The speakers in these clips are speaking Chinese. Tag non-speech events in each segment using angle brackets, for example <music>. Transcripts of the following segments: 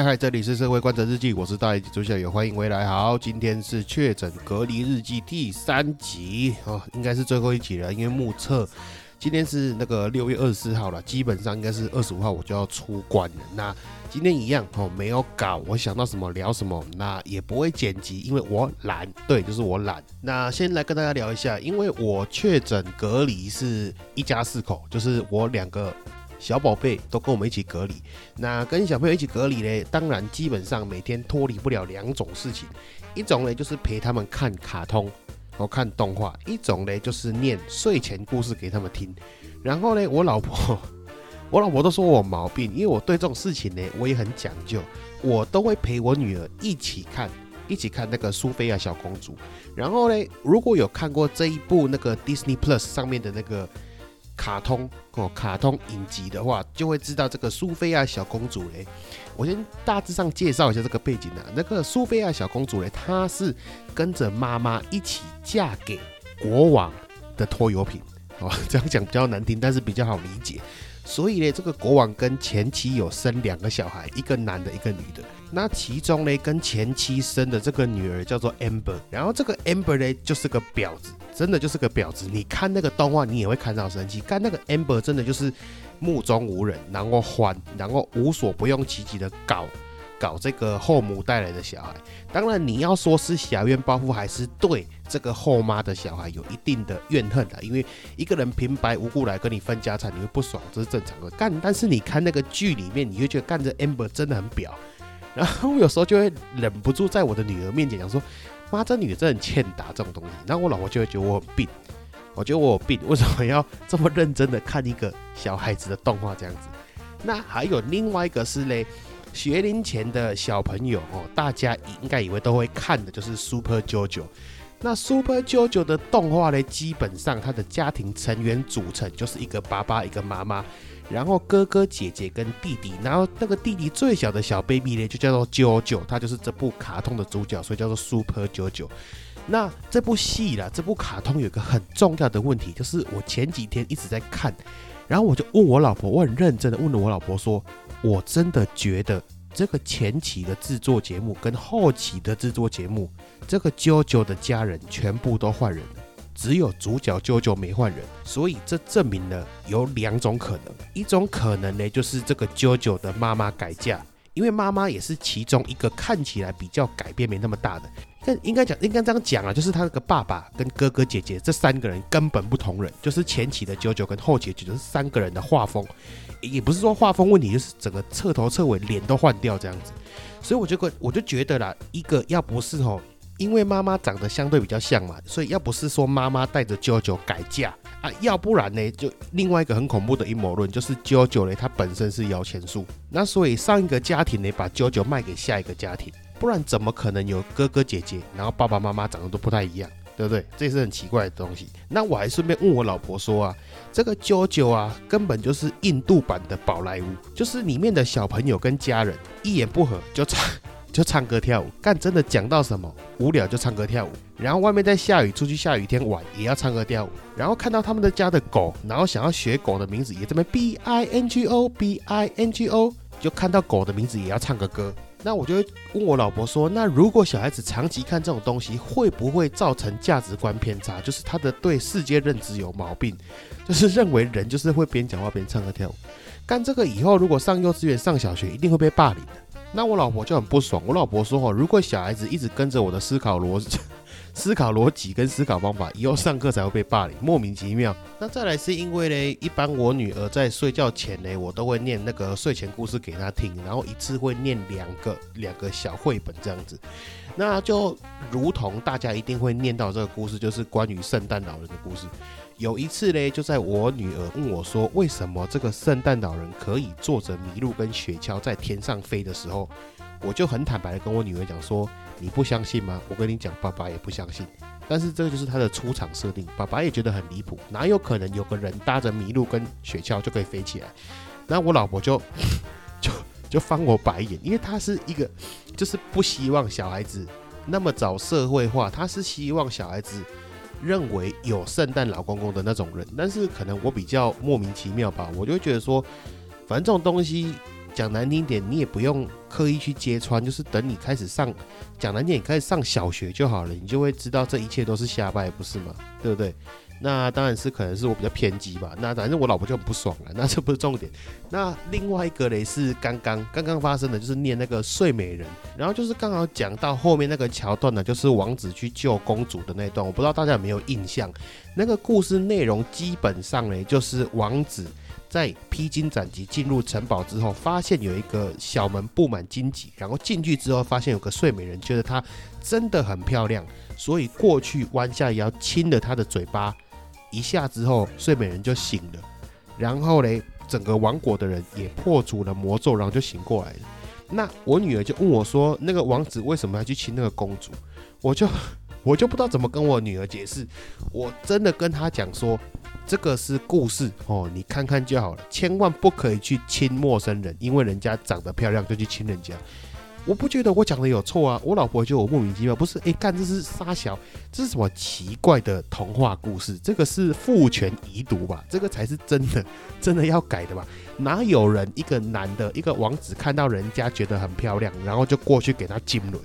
嗨嗨，这里是社会观察日记，我是大爷朱小友，欢迎回来。好，今天是确诊隔离日记第三集哦，应该是最后一集了，因为目测今天是那个六月二十四号了，基本上应该是二十五号我就要出关了。那今天一样哦，没有搞，我想到什么聊什么，那也不会剪辑，因为我懒，对，就是我懒。那先来跟大家聊一下，因为我确诊隔离是一家四口，就是我两个。小宝贝都跟我们一起隔离，那跟小朋友一起隔离呢？当然，基本上每天脱离不了两种事情，一种呢就是陪他们看卡通，或看动画；一种呢就是念睡前故事给他们听。然后呢，我老婆，<laughs> 我老婆都说我毛病，因为我对这种事情呢，我也很讲究，我都会陪我女儿一起看，一起看那个苏菲亚小公主。然后呢，如果有看过这一部那个 Disney Plus 上面的那个。卡通哦，卡通影集的话，就会知道这个苏菲亚小公主嘞。我先大致上介绍一下这个背景啊。那个苏菲亚小公主嘞，她是跟着妈妈一起嫁给国王的拖油瓶哦。<laughs> 这样讲比较难听，但是比较好理解。所以呢，这个国王跟前妻有生两个小孩，一个男的，一个女的。那其中呢，跟前妻生的这个女儿叫做 Amber，然后这个 Amber 呢，就是个婊子，真的就是个婊子。你看那个动画，你也会看到生气。看那个 Amber 真的就是目中无人，然后欢，然后无所不用其极的搞。搞这个后母带来的小孩，当然你要说是小怨报复，还是对这个后妈的小孩有一定的怨恨的，因为一个人平白无故来跟你分家产，你会不爽，这是正常的。干，但是你看那个剧里面，你会觉得干着 Amber 真的很婊，然后有时候就会忍不住在我的女儿面前讲说，妈，这女的真很欠打这种东西。然后我老婆就会觉得我有病，我觉得我有病，为什么要这么认真的看一个小孩子的动画这样子？那还有另外一个是嘞。学龄前的小朋友哦，大家应该以为都会看的就是 Super JoJo。那 Super JoJo 的动画呢，基本上他的家庭成员组成就是一个爸爸、一个妈妈，然后哥哥姐姐跟弟弟，然后那个弟弟最小的小 baby 呢，就叫做 JoJo，他就是这部卡通的主角，所以叫做 Super JoJo。那这部戏啦，这部卡通有个很重要的问题，就是我前几天一直在看，然后我就问我老婆，我很认真的问了我老婆说。我真的觉得这个前期的制作节目跟后期的制作节目，这个啾啾的家人全部都换人了，只有主角啾啾没换人，所以这证明了有两种可能，一种可能呢就是这个啾啾的妈妈改嫁，因为妈妈也是其中一个看起来比较改变没那么大的。但应该讲，应该这样讲啊，就是他那个爸爸跟哥哥姐姐这三个人根本不同人，就是前期的九九跟后期的九九是三个人的画风，也不是说画风问题，就是整个彻头彻尾脸都换掉这样子。所以我就得，我就觉得啦，一个要不是哦，因为妈妈长得相对比较像嘛，所以要不是说妈妈带着九九改嫁啊，要不然呢，就另外一个很恐怖的阴谋论，就是九九呢他本身是摇钱树，那所以上一个家庭呢把九九卖给下一个家庭。不然怎么可能有哥哥姐姐，然后爸爸妈妈长得都不太一样，对不对？这也是很奇怪的东西。那我还顺便问我老婆说啊，这个啾啾啊，根本就是印度版的宝莱坞，就是里面的小朋友跟家人一言不合就唱就唱歌跳舞，干真的讲到什么无聊就唱歌跳舞，然后外面在下雨，出去下雨天玩也要唱歌跳舞，然后看到他们的家的狗，然后想要学狗的名字，也这么 B I N G O B I N G O，就看到狗的名字也要唱个歌。那我就会问我老婆说：“那如果小孩子长期看这种东西，会不会造成价值观偏差？就是他的对世界认知有毛病，就是认为人就是会边讲话边唱歌跳舞。干这个以后，如果上幼稚园、上小学，一定会被霸凌的。”那我老婆就很不爽。我老婆说：“哦，如果小孩子一直跟着我的思考逻辑。<laughs> ”思考逻辑跟思考方法，以后上课才会被霸凌，莫名其妙。那再来是因为呢，一般我女儿在睡觉前呢，我都会念那个睡前故事给她听，然后一次会念两个两个小绘本这样子。那就如同大家一定会念到这个故事，就是关于圣诞老人的故事。有一次呢，就在我女儿问我说，为什么这个圣诞老人可以坐着麋鹿跟雪橇在天上飞的时候。我就很坦白的跟我女儿讲说，你不相信吗？我跟你讲，爸爸也不相信。但是这个就是他的出场设定，爸爸也觉得很离谱，哪有可能有个人搭着麋鹿跟雪橇就可以飞起来？那我老婆就 <laughs> 就就翻我白眼，因为她是一个就是不希望小孩子那么早社会化，她是希望小孩子认为有圣诞老公公的那种人。但是可能我比较莫名其妙吧，我就觉得说，反正这种东西。讲难听点，你也不用刻意去揭穿，就是等你开始上讲难听，你开始上小学就好了，你就会知道这一切都是瞎掰，不是吗？对不对？那当然是可能是我比较偏激吧。那反正我老婆就很不爽了，<laughs> 那这不是重点。那另外一个嘞是刚刚刚刚发生的，就是念那个睡美人，然后就是刚好讲到后面那个桥段呢，就是王子去救公主的那段，我不知道大家有没有印象？那个故事内容基本上嘞就是王子。在披荆斩棘进入城堡之后，发现有一个小门布满荆棘，然后进去之后发现有个睡美人，觉得她真的很漂亮，所以过去弯下腰亲了她的嘴巴一下之后，睡美人就醒了。然后嘞，整个王国的人也破除了魔咒，然后就醒过来了。那我女儿就问我说：“那个王子为什么要去亲那个公主？”我就 <laughs> 我就不知道怎么跟我女儿解释。我真的跟她讲说。这个是故事哦，你看看就好了，千万不可以去亲陌生人，因为人家长得漂亮就去亲人家。我不觉得我讲的有错啊，我老婆就我莫名其妙，不是？哎，干这是傻小，这是什么奇怪的童话故事？这个是父权遗毒吧？这个才是真的，<laughs> 真的要改的吧？哪有人一个男的，一个王子看到人家觉得很漂亮，然后就过去给他金蕊，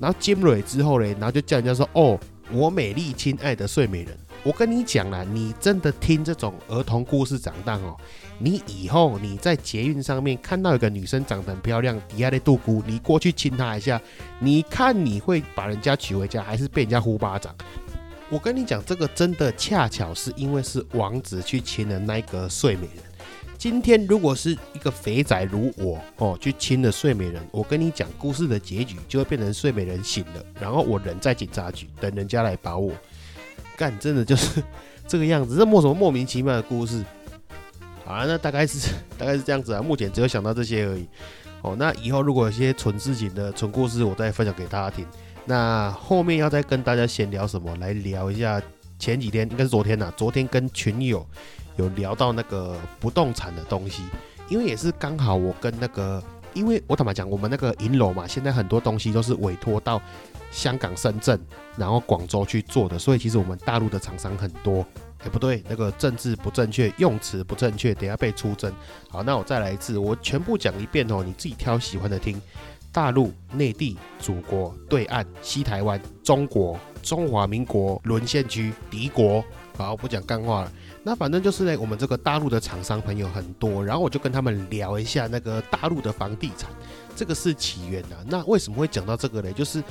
然后金蕊之后嘞，然后就叫人家说哦，我美丽亲爱的睡美人。我跟你讲啦，你真的听这种儿童故事长大哦，你以后你在捷运上面看到一个女生长得很漂亮，底下的杜姑，你过去亲她一下，你看你会把人家娶回家，还是被人家呼巴掌？我跟你讲，这个真的恰巧是因为是王子去亲了那个睡美人。今天如果是一个肥仔如我哦去亲了睡美人，我跟你讲，故事的结局就会变成睡美人醒了，然后我人在警察局等人家来把我。干，真的就是这个样子，这莫什么莫名其妙的故事。好了，那大概是 <laughs> 大概是这样子啊。目前只有想到这些而已。哦，那以后如果有些纯事情的纯故事，我再分享给大家听。那后面要再跟大家闲聊什么？来聊一下前几天，应该是昨天呐。昨天跟群友有聊到那个不动产的东西，因为也是刚好我跟那个，因为我坦白讲，我们那个银楼嘛，现在很多东西都是委托到。香港、深圳，然后广州去做的，所以其实我们大陆的厂商很多。哎，不对，那个政治不正确，用词不正确，等下被出征。好，那我再来一次，我全部讲一遍哦，你自己挑喜欢的听。大陆、内地、祖国、对岸、西台湾、中国、中华民国沦陷区、敌国。好，不讲干话了。那反正就是呢，我们这个大陆的厂商朋友很多，然后我就跟他们聊一下那个大陆的房地产，这个是起源的。那为什么会讲到这个呢？就是。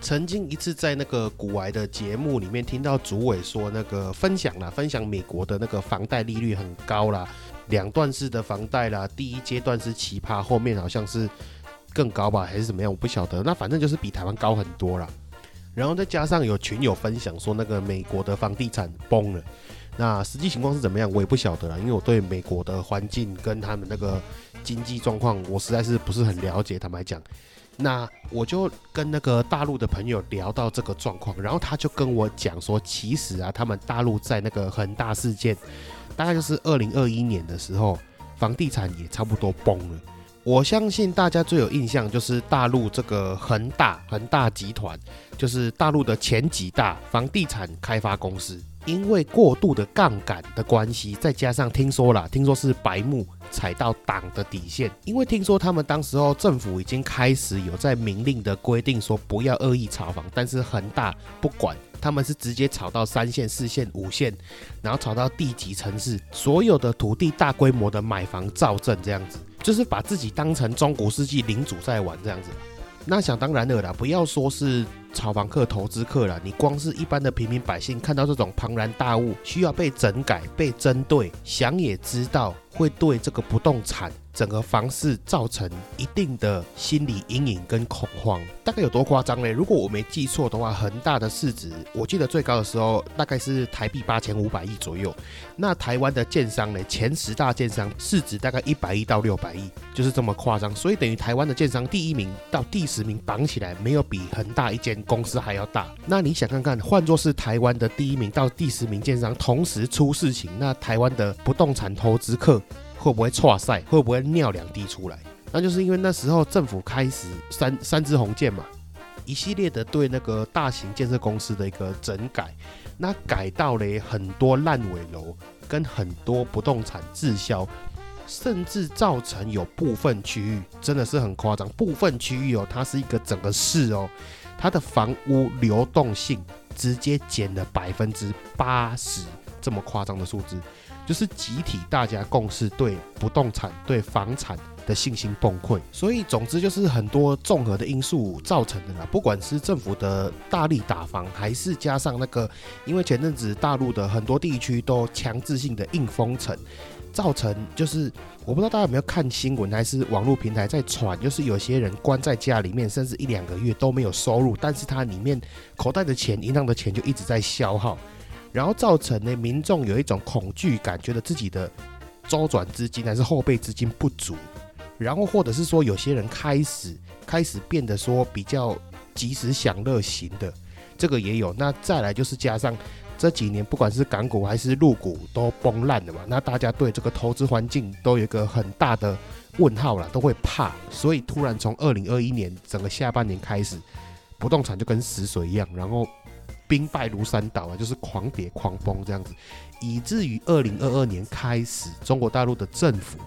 曾经一次在那个古玩的节目里面听到主委说，那个分享了分享美国的那个房贷利率很高啦，两段式的房贷啦，第一阶段是奇葩，后面好像是更高吧，还是怎么样，我不晓得。那反正就是比台湾高很多啦。然后再加上有群友分享说，那个美国的房地产崩了。那实际情况是怎么样，我也不晓得啦，因为我对美国的环境跟他们那个经济状况，我实在是不是很了解。坦白讲。那我就跟那个大陆的朋友聊到这个状况，然后他就跟我讲说，其实啊，他们大陆在那个恒大事件，大概就是二零二一年的时候，房地产也差不多崩了。我相信大家最有印象就是大陆这个恒大恒大集团，就是大陆的前几大房地产开发公司。因为过度的杠杆的关系，再加上听说了，听说是白木踩到党的底线。因为听说他们当时候政府已经开始有在明令的规定说不要恶意炒房，但是恒大不管，他们是直接炒到三线、四线、五线，然后炒到地级城市，所有的土地大规模的买房造镇，这样子就是把自己当成中古世纪领主在玩这样子。那想当然的啦，不要说是炒房客、投资客了，你光是一般的平民百姓看到这种庞然大物需要被整改、被针对，想也知道会对这个不动产整个房市造成一定的心理阴影跟恐慌，大概有多夸张呢？如果我没记错的话，恒大的市值，我记得最高的时候大概是台币八千五百亿左右。那台湾的建商呢，前十大建商市值大概一百亿到六百亿，就是这么夸张。所以等于台湾的建商第一名到第十名绑起来，没有比恒大一间公司还要大。那你想看看，换作是台湾的第一名到第十名建商同时出事情，那台湾的不动产投资客？会不会错赛？会不会尿两滴出来？那就是因为那时候政府开始三三支红箭嘛，一系列的对那个大型建设公司的一个整改，那改到了很多烂尾楼跟很多不动产滞销，甚至造成有部分区域真的是很夸张，部分区域哦，它是一个整个市哦，它的房屋流动性直接减了百分之八十，这么夸张的数字。就是集体大家共识对不动产、对房产的信心崩溃，所以总之就是很多综合的因素造成的啦。不管是政府的大力打房，还是加上那个，因为前阵子大陆的很多地区都强制性的硬封城，造成就是我不知道大家有没有看新闻，还是网络平台在传，就是有些人关在家里面，甚至一两个月都没有收入，但是他里面口袋的钱、银行的钱就一直在消耗。然后造成呢，民众有一种恐惧感，觉得自己的周转资金还是后备资金不足，然后或者是说有些人开始开始变得说比较及时享乐型的，这个也有。那再来就是加上这几年不管是港股还是陆股都崩烂了嘛，那大家对这个投资环境都有一个很大的问号了，都会怕。所以突然从二零二一年整个下半年开始，不动产就跟死水一样，然后。兵败如山倒啊，就是狂跌狂崩这样子，以至于二零二二年开始，中国大陆的政府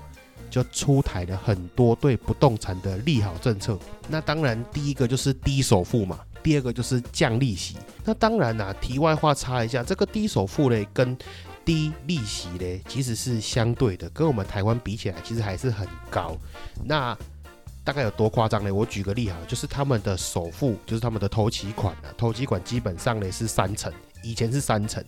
就出台了很多对不动产的利好政策。那当然，第一个就是低首付嘛，第二个就是降利息。那当然啊，题外话插一下，这个低首付嘞跟低利息嘞其实是相对的，跟我们台湾比起来，其实还是很高。那大概有多夸张呢？我举个例哈，就是他们的首付，就是他们的头期款啊，头期款基本上呢是三成，以前是三成，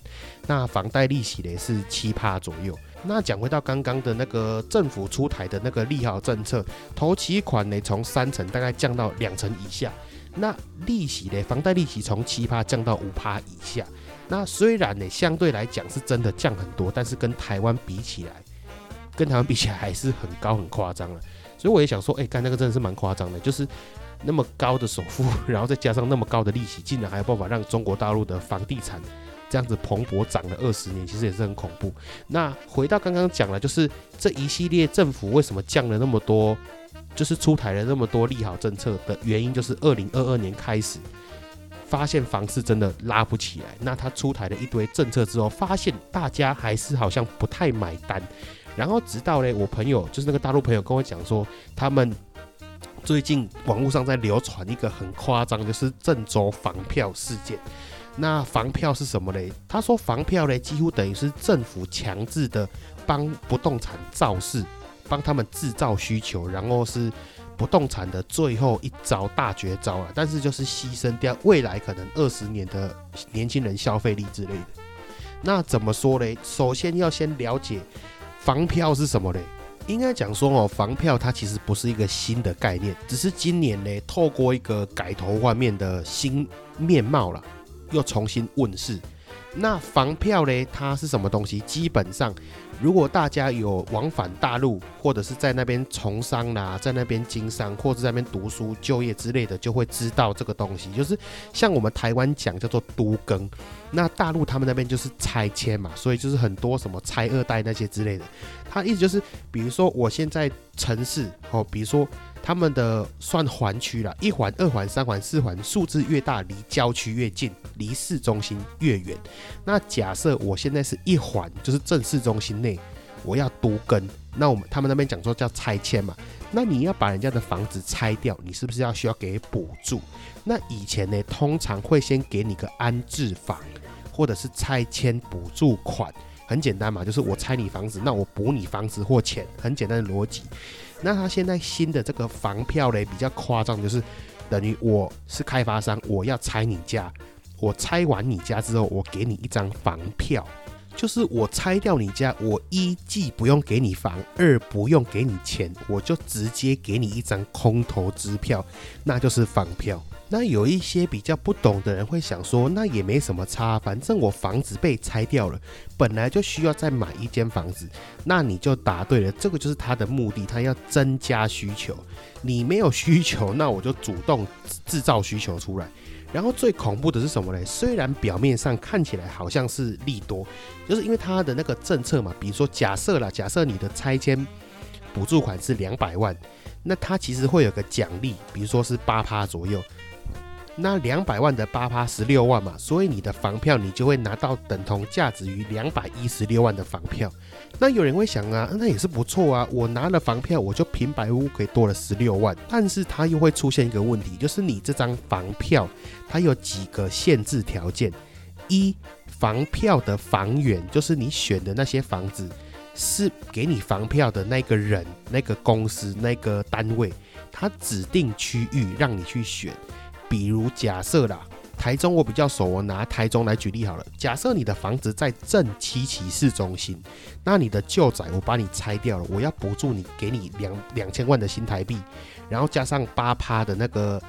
那房贷利息呢是七趴左右。那讲回到刚刚的那个政府出台的那个利好政策，头期款呢从三成大概降到两成以下，那利息呢，房贷利息从七趴降到五趴以下。那虽然呢相对来讲是真的降很多，但是跟台湾比起来，跟台湾比起来还是很高很夸张了。所以我也想说，哎，干那个真的是蛮夸张的，就是那么高的首付，<laughs> 然后再加上那么高的利息，竟然还有办法让中国大陆的房地产这样子蓬勃涨了二十年，其实也是很恐怖。那回到刚刚讲了，就是这一系列政府为什么降了那么多，就是出台了那么多利好政策的原因，就是二零二二年开始发现房市真的拉不起来，那他出台了一堆政策之后，发现大家还是好像不太买单。然后直到嘞，我朋友就是那个大陆朋友跟我讲说，他们最近网络上在流传一个很夸张，就是郑州房票事件。那房票是什么嘞？他说房票嘞，几乎等于是政府强制的帮不动产造势，帮他们制造需求，然后是不动产的最后一招大绝招啊！但是就是牺牲掉未来可能二十年的年轻人消费力之类的。那怎么说嘞？首先要先了解。房票是什么呢？应该讲说哦，房票它其实不是一个新的概念，只是今年呢，透过一个改头换面的新面貌了，又重新问世。那房票呢，它是什么东西？基本上。如果大家有往返大陆，或者是在那边从商啦，在那边经商，或者在那边读书、就业之类的，就会知道这个东西。就是像我们台湾讲叫做都更，那大陆他们那边就是拆迁嘛，所以就是很多什么拆二代那些之类的。他意思就是，比如说我现在城市哦，比如说。他们的算环区了，一环、二环、三环、四环，数字越大，离郊区越近，离市中心越远。那假设我现在是一环，就是正市中心内，我要独根，那我们他们那边讲说叫拆迁嘛。那你要把人家的房子拆掉，你是不是要需要给补助？那以前呢，通常会先给你个安置房，或者是拆迁补助款。很简单嘛，就是我拆你房子，那我补你房子或钱，很简单的逻辑。那他现在新的这个房票嘞比较夸张，就是等于我是开发商，我要拆你家，我拆完你家之后，我给你一张房票，就是我拆掉你家，我一既不用给你房，二不用给你钱，我就直接给你一张空头支票，那就是房票。那有一些比较不懂的人会想说，那也没什么差，反正我房子被拆掉了，本来就需要再买一间房子。那你就答对了，这个就是他的目的，他要增加需求。你没有需求，那我就主动制造需求出来。然后最恐怖的是什么嘞？虽然表面上看起来好像是利多，就是因为他的那个政策嘛，比如说假设啦，假设你的拆迁补助款是两百万，那他其实会有个奖励，比如说是八趴左右。那两百万的八趴十六万嘛，所以你的房票你就会拿到等同价值于两百一十六万的房票。那有人会想啊，那也是不错啊，我拿了房票，我就平白无故可以多了十六万。但是它又会出现一个问题，就是你这张房票它有几个限制条件：一，房票的房源，就是你选的那些房子是给你房票的那个人、那个公司、那个单位，他指定区域让你去选。比如假设啦，台中我比较熟，我拿台中来举例好了。假设你的房子在正七期市中心，那你的旧宅我把你拆掉了，我要补助你，给你两两千万的新台币，然后加上八趴的那个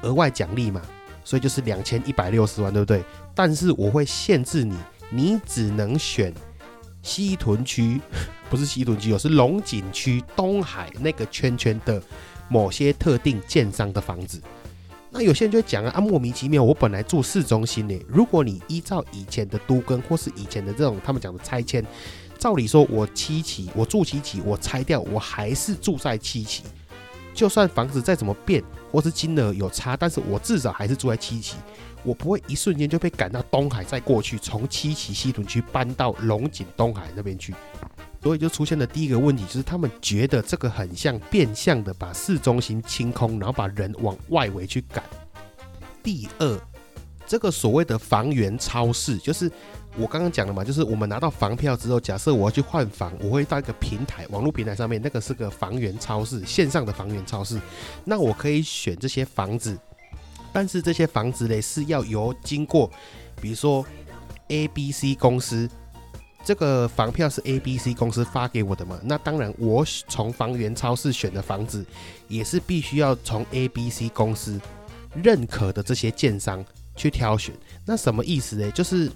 额外奖励嘛，所以就是两千一百六十万，对不对？但是我会限制你，你只能选西屯区，<laughs> 不是西屯区，哦，是龙井区东海那个圈圈的某些特定建商的房子。那有些人就会讲啊，莫名其妙，我本来住市中心呢。如果你依照以前的都更或是以前的这种他们讲的拆迁，照理说我七期我住七期，我拆掉我还是住在七期，就算房子再怎么变或是金额有差，但是我至少还是住在七期，我不会一瞬间就被赶到东海再过去，从七期西屯区搬到龙井东海那边去。所以就出现了第一个问题，就是他们觉得这个很像变相的把市中心清空，然后把人往外围去赶。第二，这个所谓的房源超市，就是我刚刚讲了嘛，就是我们拿到房票之后，假设我要去换房，我会到一个平台，网络平台上面，那个是个房源超市，线上的房源超市，那我可以选这些房子，但是这些房子嘞是要由经过，比如说 A、B、C 公司。这个房票是 A、B、C 公司发给我的嘛？那当然，我从房源超市选的房子，也是必须要从 A、B、C 公司认可的这些建商去挑选。那什么意思呢？就是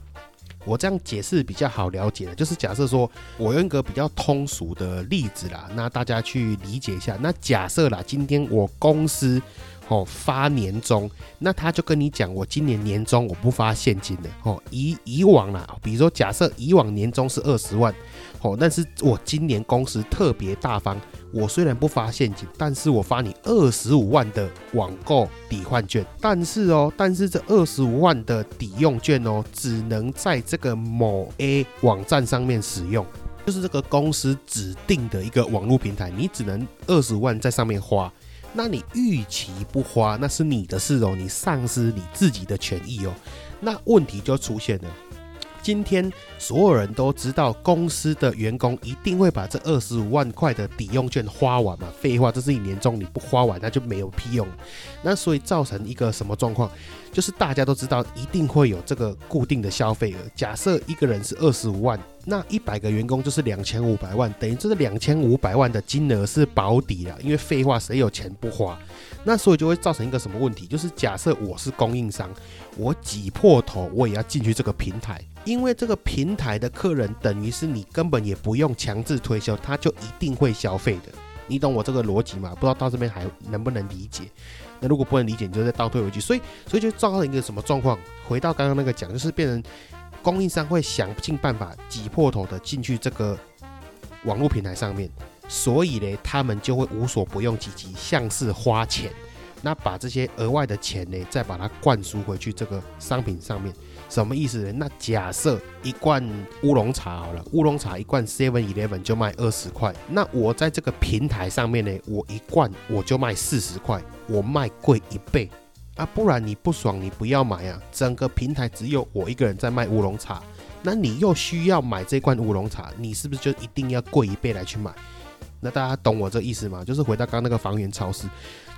我这样解释比较好了解的，就是假设说我用一个比较通俗的例子啦，那大家去理解一下。那假设啦，今天我公司。哦，发年终，那他就跟你讲，我今年年终我不发现金的。哦，以以往啦，比如说假设以往年终是二十万，哦，但是我今年公司特别大方，我虽然不发现金，但是我发你二十五万的网购抵换券。但是哦，但是这二十五万的抵用券哦，只能在这个某 A 网站上面使用，就是这个公司指定的一个网络平台，你只能二十万在上面花。那你预期不花，那是你的事哦，你丧失你自己的权益哦。那问题就出现了，今天所有人都知道公司的员工一定会把这二十五万块的抵用券花完嘛？废话，这是一年中你不花完，那就没有屁用。那所以造成一个什么状况？就是大家都知道一定会有这个固定的消费额。假设一个人是二十五万。那一百个员工就是两千五百万，等于这个两千五百万的金额是保底了，因为废话，谁有钱不花？那所以就会造成一个什么问题？就是假设我是供应商，我挤破头我也要进去这个平台，因为这个平台的客人等于是你根本也不用强制推销，他就一定会消费的。你懂我这个逻辑吗？不知道到这边还能不能理解？那如果不能理解，你就再倒退回去。所以，所以就造成一个什么状况？回到刚刚那个讲，就是变成。供应商会想尽办法挤破头的进去这个网络平台上面，所以呢，他们就会无所不用其极，像是花钱，那把这些额外的钱呢，再把它灌输回去这个商品上面，什么意思呢？那假设一罐乌龙茶好了，乌龙茶一罐 Seven Eleven 就卖二十块，那我在这个平台上面呢，我一罐我就卖四十块，我卖贵一倍。啊，不然你不爽，你不要买啊！整个平台只有我一个人在卖乌龙茶，那你又需要买这罐乌龙茶，你是不是就一定要贵一倍来去买？那大家懂我这意思吗？就是回到刚刚那个房源超市，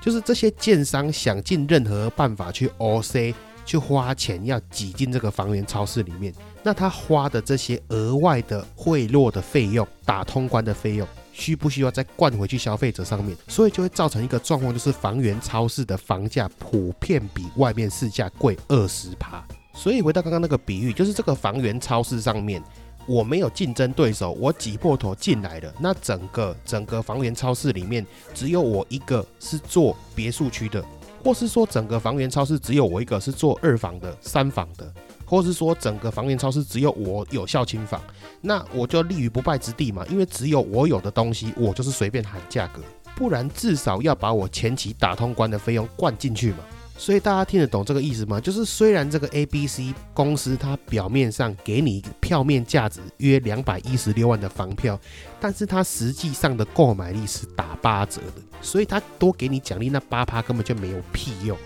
就是这些建商想尽任何办法去 OC 去花钱要挤进这个房源超市里面，那他花的这些额外的贿赂的费用、打通关的费用，需不需要再灌回去消费者上面？所以就会造成一个状况，就是房源超市的房价普遍比外面市价贵二十趴。所以回到刚刚那个比喻，就是这个房源超市上面。我没有竞争对手，我挤破头进来了。那整个整个房源超市里面，只有我一个是做别墅区的，或是说整个房源超市只有我一个是做二房的、三房的，或是说整个房源超市只有我有效清房，那我就立于不败之地嘛。因为只有我有的东西，我就是随便喊价格，不然至少要把我前期打通关的费用灌进去嘛。所以大家听得懂这个意思吗？就是虽然这个 A B C 公司它表面上给你票面价值约两百一十六万的房票，但是它实际上的购买力是打八折的，所以它多给你奖励那八趴根本就没有屁用。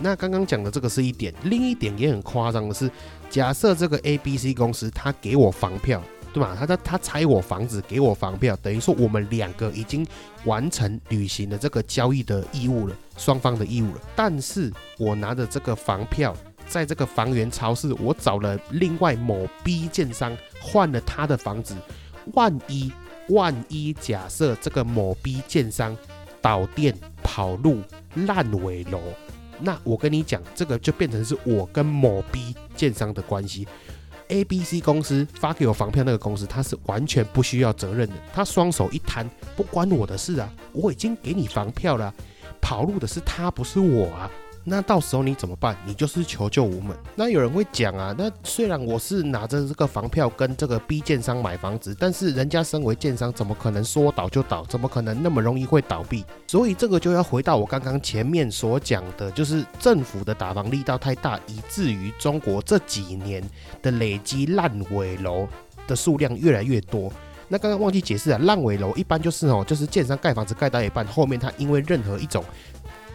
那刚刚讲的这个是一点，另一点也很夸张的是，假设这个 A B C 公司它给我房票。对吧？他他他拆我房子，给我房票，等于说我们两个已经完成履行了这个交易的义务了，双方的义务了。但是我拿着这个房票，在这个房源超市，我找了另外某 B 建商换了他的房子。万一万一假设这个某 B 建商导电跑路烂尾楼，那我跟你讲，这个就变成是我跟某 B 建商的关系。A、B、C 公司发给我房票那个公司，他是完全不需要责任的，他双手一摊，不关我的事啊，我已经给你房票了，跑路的是他，不是我啊。那到时候你怎么办？你就是求救无门。那有人会讲啊，那虽然我是拿着这个房票跟这个 B 建商买房子，但是人家身为建商，怎么可能说倒就倒？怎么可能那么容易会倒闭？所以这个就要回到我刚刚前面所讲的，就是政府的打房力道太大，以至于中国这几年的累积烂尾楼的数量越来越多。那刚刚忘记解释了，烂尾楼一般就是哦，就是建商盖房子盖到一半，后面他因为任何一种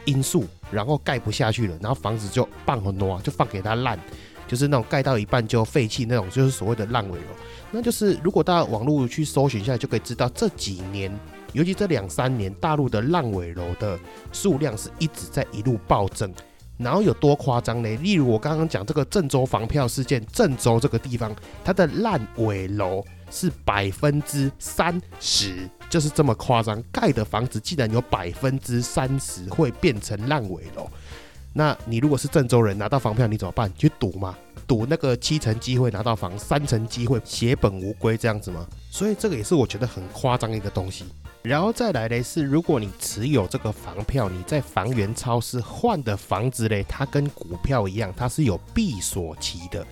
因素，然后盖不下去了，然后房子就放很多，就放给他烂，就是那种盖到一半就废弃那种，就是所谓的烂尾楼。那就是如果大家网络去搜寻一下，就可以知道这几年，尤其这两三年，大陆的烂尾楼的数量是一直在一路暴增。然后有多夸张呢？例如我刚刚讲这个郑州房票事件，郑州这个地方，它的烂尾楼是百分之三十。就是这么夸张，盖的房子竟然有百分之三十会变成烂尾楼。那你如果是郑州人拿到房票，你怎么办？去赌吗？赌那个七成机会拿到房，三成机会血本无归这样子吗？所以这个也是我觉得很夸张一个东西。然后再来嘞，是如果你持有这个房票，你在房源超市换的房子嘞，它跟股票一样，它是有闭锁期的。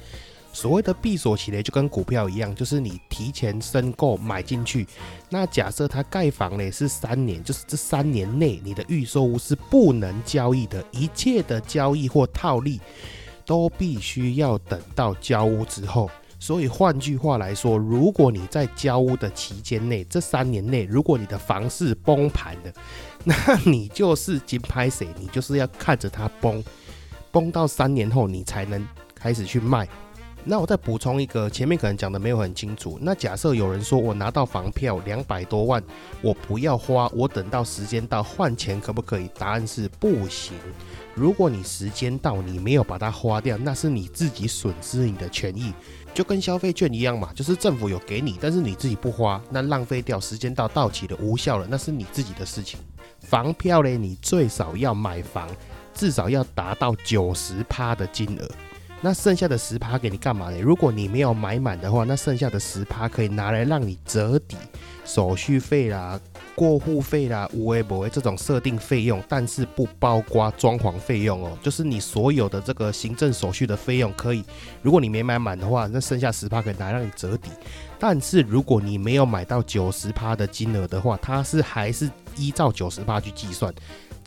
所谓的闭锁期呢，就跟股票一样，就是你提前申购买进去，那假设它盖房呢是三年，就是这三年内你的预售屋是不能交易的，一切的交易或套利都必须要等到交屋之后。所以换句话来说，如果你在交屋的期间内，这三年内，如果你的房市崩盘了，<laughs> 那你就是金拍谁，你就是要看着它崩，崩到三年后你才能开始去卖。那我再补充一个，前面可能讲的没有很清楚。那假设有人说我拿到房票两百多万，我不要花，我等到时间到换钱可不可以？答案是不行。如果你时间到你没有把它花掉，那是你自己损失你的权益，就跟消费券一样嘛，就是政府有给你，但是你自己不花，那浪费掉，时间到到期了无效了，那是你自己的事情。房票嘞，你最少要买房，至少要达到九十趴的金额。那剩下的十趴给你干嘛呢？如果你没有买满的话，那剩下的十趴可以拿来让你折抵手续费啦、过户费啦、无微不微这种设定费用，但是不包括装潢费用哦。就是你所有的这个行政手续的费用可以，如果你没买满的话，那剩下十趴可以拿来让你折抵。但是如果你没有买到九十趴的金额的话，它是还是依照九十趴去计算。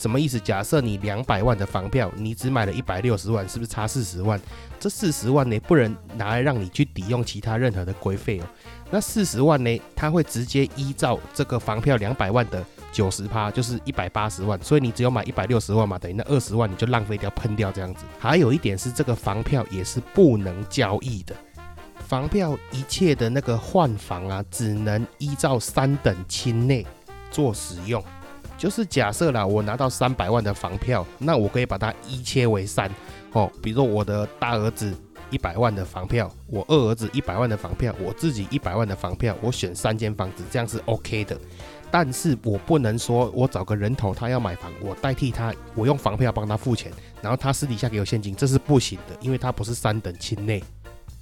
什么意思？假设你两百万的房票，你只买了一百六十万，是不是差四十万？这四十万呢，不能拿来让你去抵用其他任何的规费哦。那四十万呢，它会直接依照这个房票两百万的九十趴，就是一百八十万。所以你只有买一百六十万嘛，等于那二十万你就浪费掉、喷掉这样子。还有一点是，这个房票也是不能交易的。房票一切的那个换房啊，只能依照三等亲内做使用。就是假设啦，我拿到三百万的房票，那我可以把它一切为三哦。比如说我的大儿子一百万的房票，我二儿子一百万的房票，我自己一百万的房票，我选三间房子，这样是 OK 的。但是我不能说我找个人头，他要买房，我代替他，我用房票帮他付钱，然后他私底下给我现金，这是不行的，因为他不是三等亲内。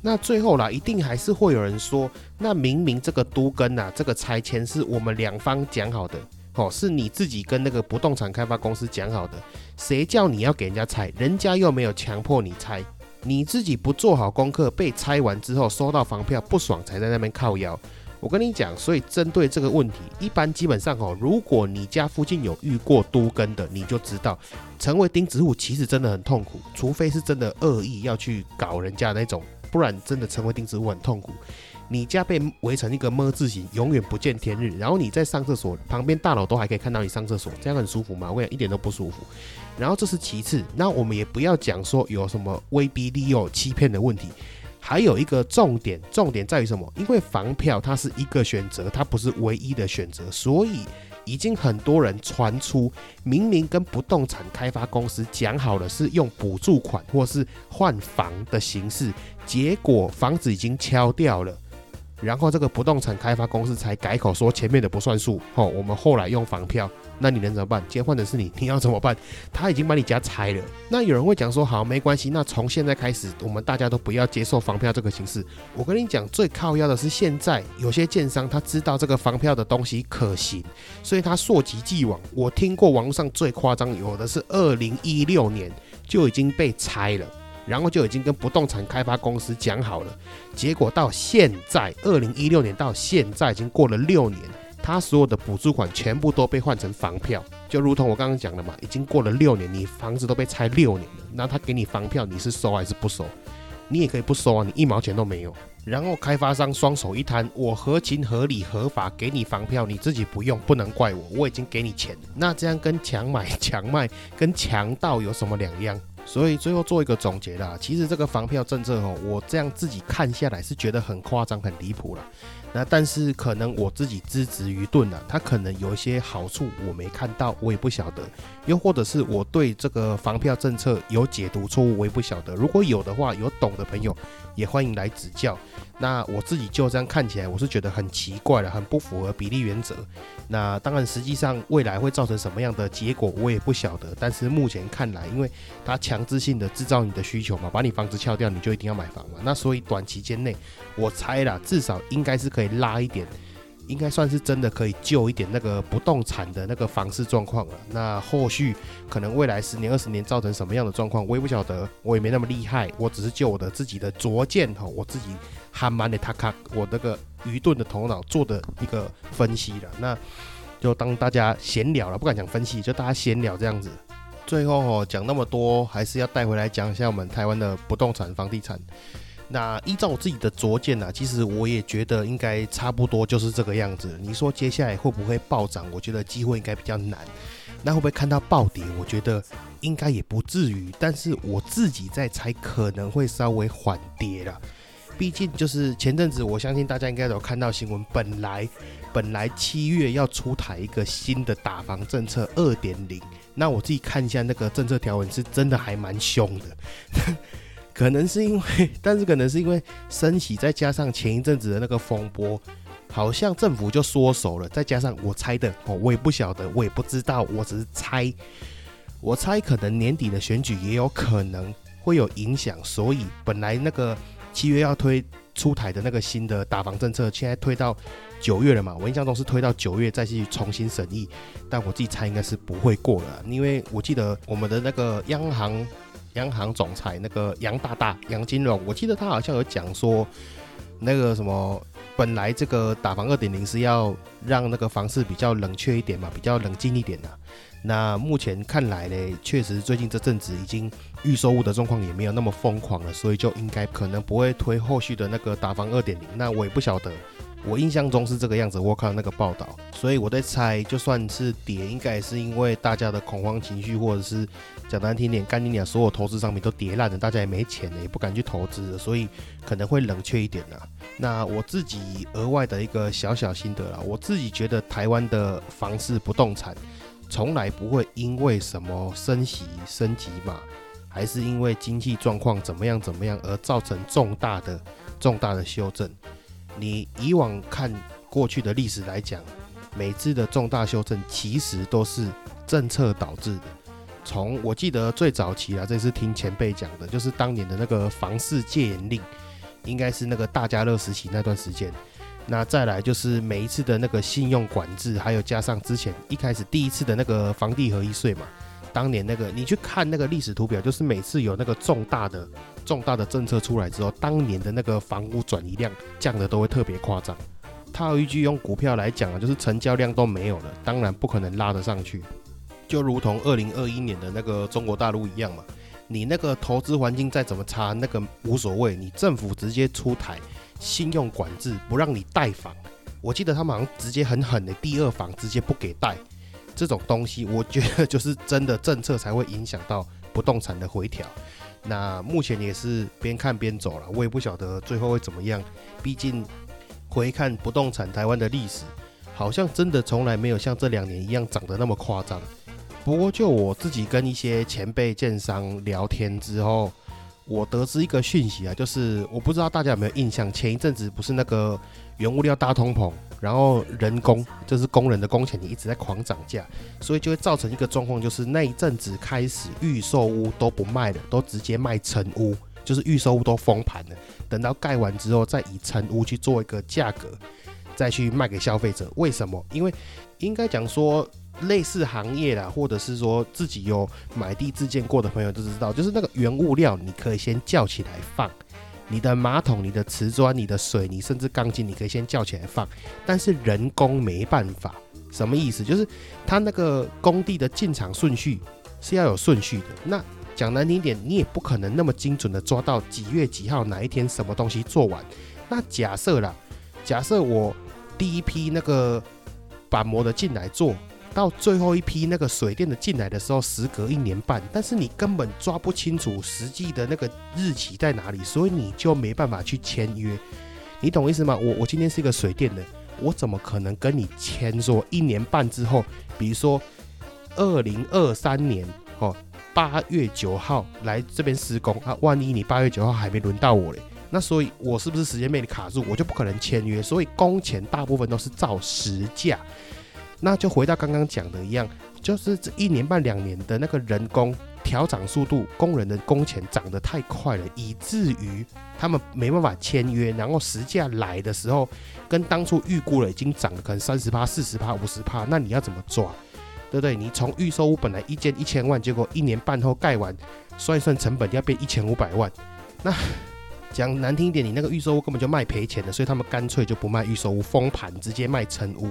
那最后啦，一定还是会有人说，那明明这个都跟呐，这个拆迁是我们两方讲好的，哦，是你自己跟那个不动产开发公司讲好的，谁叫你要给人家拆？人家又没有强迫你拆，你自己不做好功课，被拆完之后收到房票不爽，才在那边靠腰。我跟你讲，所以针对这个问题，一般基本上哦，如果你家附近有遇过都根的，你就知道，成为钉子户其实真的很痛苦，除非是真的恶意要去搞人家那种。不然真的成为钉子户很痛苦。你家被围成一个么字形，永远不见天日。然后你在上厕所，旁边大佬都还可以看到你上厕所，这样很舒服吗？我讲一点都不舒服。然后这是其次，那我们也不要讲说有什么威逼利诱、欺骗的问题。还有一个重点，重点在于什么？因为房票它是一个选择，它不是唯一的选择，所以。已经很多人传出，明明跟不动产开发公司讲好了是用补助款或是换房的形式，结果房子已经敲掉了。然后这个不动产开发公司才改口说前面的不算数，吼，我们后来用房票，那你能怎么办？今天换的是你，你要怎么办？他已经把你家拆了。那有人会讲说，好，没关系，那从现在开始，我们大家都不要接受房票这个形式。我跟你讲，最靠要的是现在有些建商他知道这个房票的东西可行，所以他溯及既往。我听过网络上最夸张，有的是二零一六年就已经被拆了。然后就已经跟不动产开发公司讲好了，结果到现在，二零一六年到现在已经过了六年，他所有的补助款全部都被换成房票，就如同我刚刚讲的嘛，已经过了六年，你房子都被拆六年了，那他给你房票，你是收还是不收？你也可以不收啊，你一毛钱都没有。然后开发商双手一摊，我合情合理合法给你房票，你自己不用，不能怪我，我已经给你钱，那这样跟强买强卖、跟强盗有什么两样？所以最后做一个总结啦，其实这个房票政策哦，我这样自己看下来是觉得很夸张、很离谱了。那但是可能我自己资质愚钝了，它可能有一些好处我没看到，我也不晓得。又或者是我对这个房票政策有解读错误，我也不晓得。如果有的话，有懂的朋友也欢迎来指教。那我自己就这样看起来，我是觉得很奇怪了，很不符合比例原则。那当然，实际上未来会造成什么样的结果，我也不晓得。但是目前看来，因为它强制性的制造你的需求嘛，把你房子撬掉，你就一定要买房嘛。那所以短期间内，我猜啦，至少应该是可以拉一点，应该算是真的可以救一点那个不动产的那个房市状况了。那后续可能未来十年、二十年造成什么样的状况，我也不晓得，我也没那么厉害，我只是就我的自己的拙见哈，我自己憨蛮的他卡，我那个。愚钝的头脑做的一个分析了，那就当大家闲聊了，不敢讲分析，就大家闲聊这样子。最后哦，讲那么多，还是要带回来讲一下我们台湾的不动产房地产。那依照我自己的拙见呢，其实我也觉得应该差不多就是这个样子。你说接下来会不会暴涨？我觉得机会应该比较难。那会不会看到暴跌？我觉得应该也不至于。但是我自己在猜，可能会稍微缓跌了。毕竟就是前阵子，我相信大家应该有看到新闻。本来本来七月要出台一个新的打房政策二点零，那我自己看一下那个政策条文，是真的还蛮凶的。可能是因为，<laughs> 但是可能是因为升息，再加上前一阵子的那个风波，好像政府就缩手了。再加上我猜的哦，我也不晓得，我也不知道，我只是猜。我猜可能年底的选举也有可能会有影响，所以本来那个。七月要推出台的那个新的打房政策，现在推到九月了嘛？我印象中是推到九月再去重新审议，但我自己猜应该是不会过了，因为我记得我们的那个央行央行总裁那个杨大大杨金龙，我记得他好像有讲说，那个什么本来这个打房二点零是要让那个房市比较冷却一点嘛，比较冷静一点的。那目前看来呢，确实最近这阵子已经预售物的状况也没有那么疯狂了，所以就应该可能不会推后续的那个打房二点零。那我也不晓得，我印象中是这个样子。我看那个报道，所以我在猜，就算是跌，应该也是因为大家的恐慌情绪，或者是讲难听点，干你娘所有投资商品都跌烂了，大家也没钱了，也不敢去投资，所以可能会冷却一点呐。那我自己额外的一个小小心得啦，我自己觉得台湾的房市不动产。从来不会因为什么升息升级嘛，还是因为经济状况怎么样怎么样而造成重大的重大的修正。你以往看过去的历史来讲，每次的重大修正其实都是政策导致的。从我记得最早期啊，这是听前辈讲的，就是当年的那个房市戒严令，应该是那个大家乐时期那段时间。那再来就是每一次的那个信用管制，还有加上之前一开始第一次的那个房地合一税嘛。当年那个你去看那个历史图表，就是每次有那个重大的重大的政策出来之后，当年的那个房屋转移量降的都会特别夸张。套一句用股票来讲啊，就是成交量都没有了，当然不可能拉得上去。就如同二零二一年的那个中国大陆一样嘛，你那个投资环境再怎么差，那个无所谓，你政府直接出台信用管制，不让你贷房。我记得他们好像直接很狠的，第二房直接不给贷。这种东西，我觉得就是真的政策才会影响到不动产的回调。<laughs> 那目前也是边看边走了，我也不晓得最后会怎么样。毕竟回看不动产台湾的历史，好像真的从来没有像这两年一样涨得那么夸张。不过就我自己跟一些前辈建商聊天之后，我得知一个讯息啊，就是我不知道大家有没有印象，前一阵子不是那个原物料大通膨。然后人工就是工人的工钱，你一直在狂涨价，所以就会造成一个状况，就是那一阵子开始预售屋都不卖了，都直接卖成屋，就是预售屋都封盘了。等到盖完之后，再以成屋去做一个价格，再去卖给消费者。为什么？因为应该讲说类似行业啦，或者是说自己有买地自建过的朋友都知道，就是那个原物料你可以先叫起来放。你的马桶、你的瓷砖、你的水泥，甚至钢筋，你可以先叫起来放，但是人工没办法。什么意思？就是他那个工地的进场顺序是要有顺序的。那讲难听点，你也不可能那么精准的抓到几月几号哪一天什么东西做完。那假设啦，假设我第一批那个板模的进来做。到最后一批那个水电的进来的时候，时隔一年半，但是你根本抓不清楚实际的那个日期在哪里，所以你就没办法去签约。你懂意思吗？我我今天是一个水电的，我怎么可能跟你签说一年半之后，比如说二零二三年哦八月九号来这边施工啊？万一你八月九号还没轮到我嘞，那所以我是不是时间被你卡住，我就不可能签约？所以工钱大部分都是照实价。那就回到刚刚讲的一样，就是这一年半两年的那个人工调涨速度，工人的工钱涨得太快了，以至于他们没办法签约，然后实价来的时候，跟当初预估了已经涨了可能三十趴、四十趴、五十趴，那你要怎么抓？对不对？你从预售屋本来一间一千万，结果一年半后盖完，算一算成本要变一千五百万，那讲难听一点，你那个预售屋根本就卖赔钱的，所以他们干脆就不卖预售屋，封盘直接卖成屋。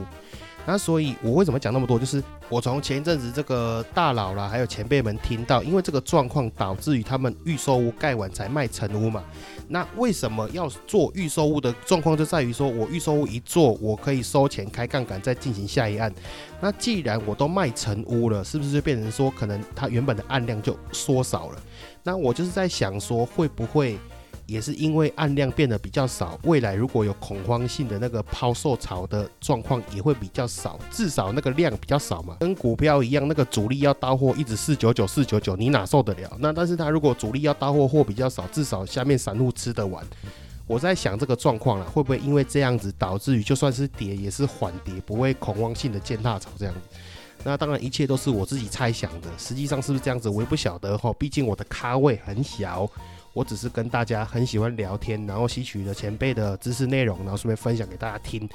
那所以，我为什么讲那么多？就是我从前一阵子这个大佬啦，还有前辈们听到，因为这个状况导致于他们预售屋盖完才卖成屋嘛。那为什么要做预售屋的状况，就在于说我预售屋一做，我可以收钱开杠杆再进行下一案。那既然我都卖成屋了，是不是就变成说，可能它原本的案量就缩少了？那我就是在想说，会不会？也是因为按量变得比较少，未来如果有恐慌性的那个抛售潮的状况也会比较少，至少那个量比较少嘛，跟股票一样，那个主力要到货一直四九九四九九，你哪受得了？那但是他如果主力要到货货比较少，至少下面散户吃得完。我在想这个状况了，会不会因为这样子导致于就算是跌也是缓跌，不会恐慌性的践踏潮这样子？那当然一切都是我自己猜想的，实际上是不是这样子我也不晓得哈，毕竟我的咖位很小。我只是跟大家很喜欢聊天，然后吸取了前辈的知识内容，然后顺便分享给大家听。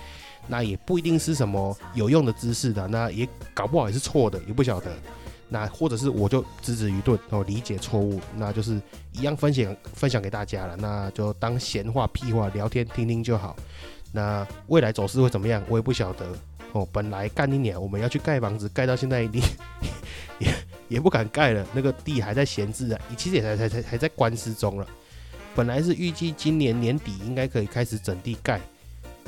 那也不一定是什么有用的知识的，那也搞不好也是错的，也不晓得。那或者是我就指指愚钝，然后理解错误，那就是一样分享分享给大家了。那就当闲话屁话聊天听听就好。那未来走势会怎么样，我也不晓得。哦，本来干一年我们要去盖房子，盖到现在你也也不敢盖了，那个地还在闲置啊，其实也才才才还在官司中了。本来是预计今年年底应该可以开始整地盖，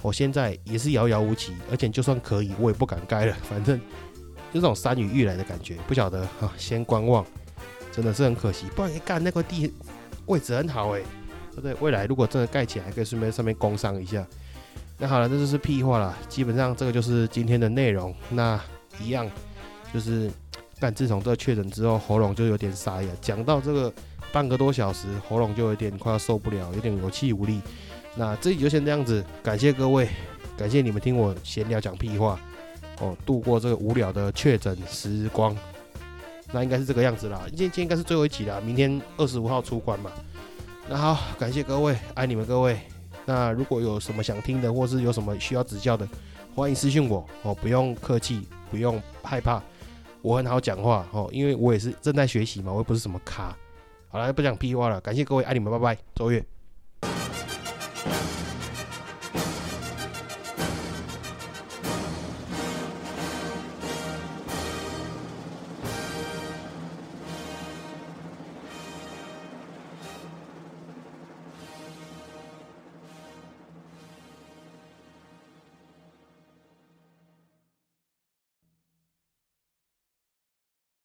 我现在也是遥遥无期，而且就算可以，我也不敢盖了。反正就这种山雨欲来的感觉，不晓得哈，先观望，真的是很可惜。不然一干那块地位置很好哎，对不对？未来如果真的盖起来，可以顺便上面工商一下。那好了，这就是屁话了。基本上这个就是今天的内容。那一样，就是但自从这确诊之后，喉咙就有点沙哑，讲到这个半个多小时，喉咙就有点快要受不了，有点有气无力。那这集就先这样子，感谢各位，感谢你们听我闲聊讲屁话哦，度过这个无聊的确诊时光。那应该是这个样子啦，今天应该是最后一集啦，明天二十五号出关嘛。那好，感谢各位，爱你们各位。那如果有什么想听的，或是有什么需要指教的，欢迎私信我哦，不用客气，不用害怕，我很好讲话哦，因为我也是正在学习嘛，我又不是什么咖。好了，不讲屁话了，感谢各位，爱你们，拜拜，周月。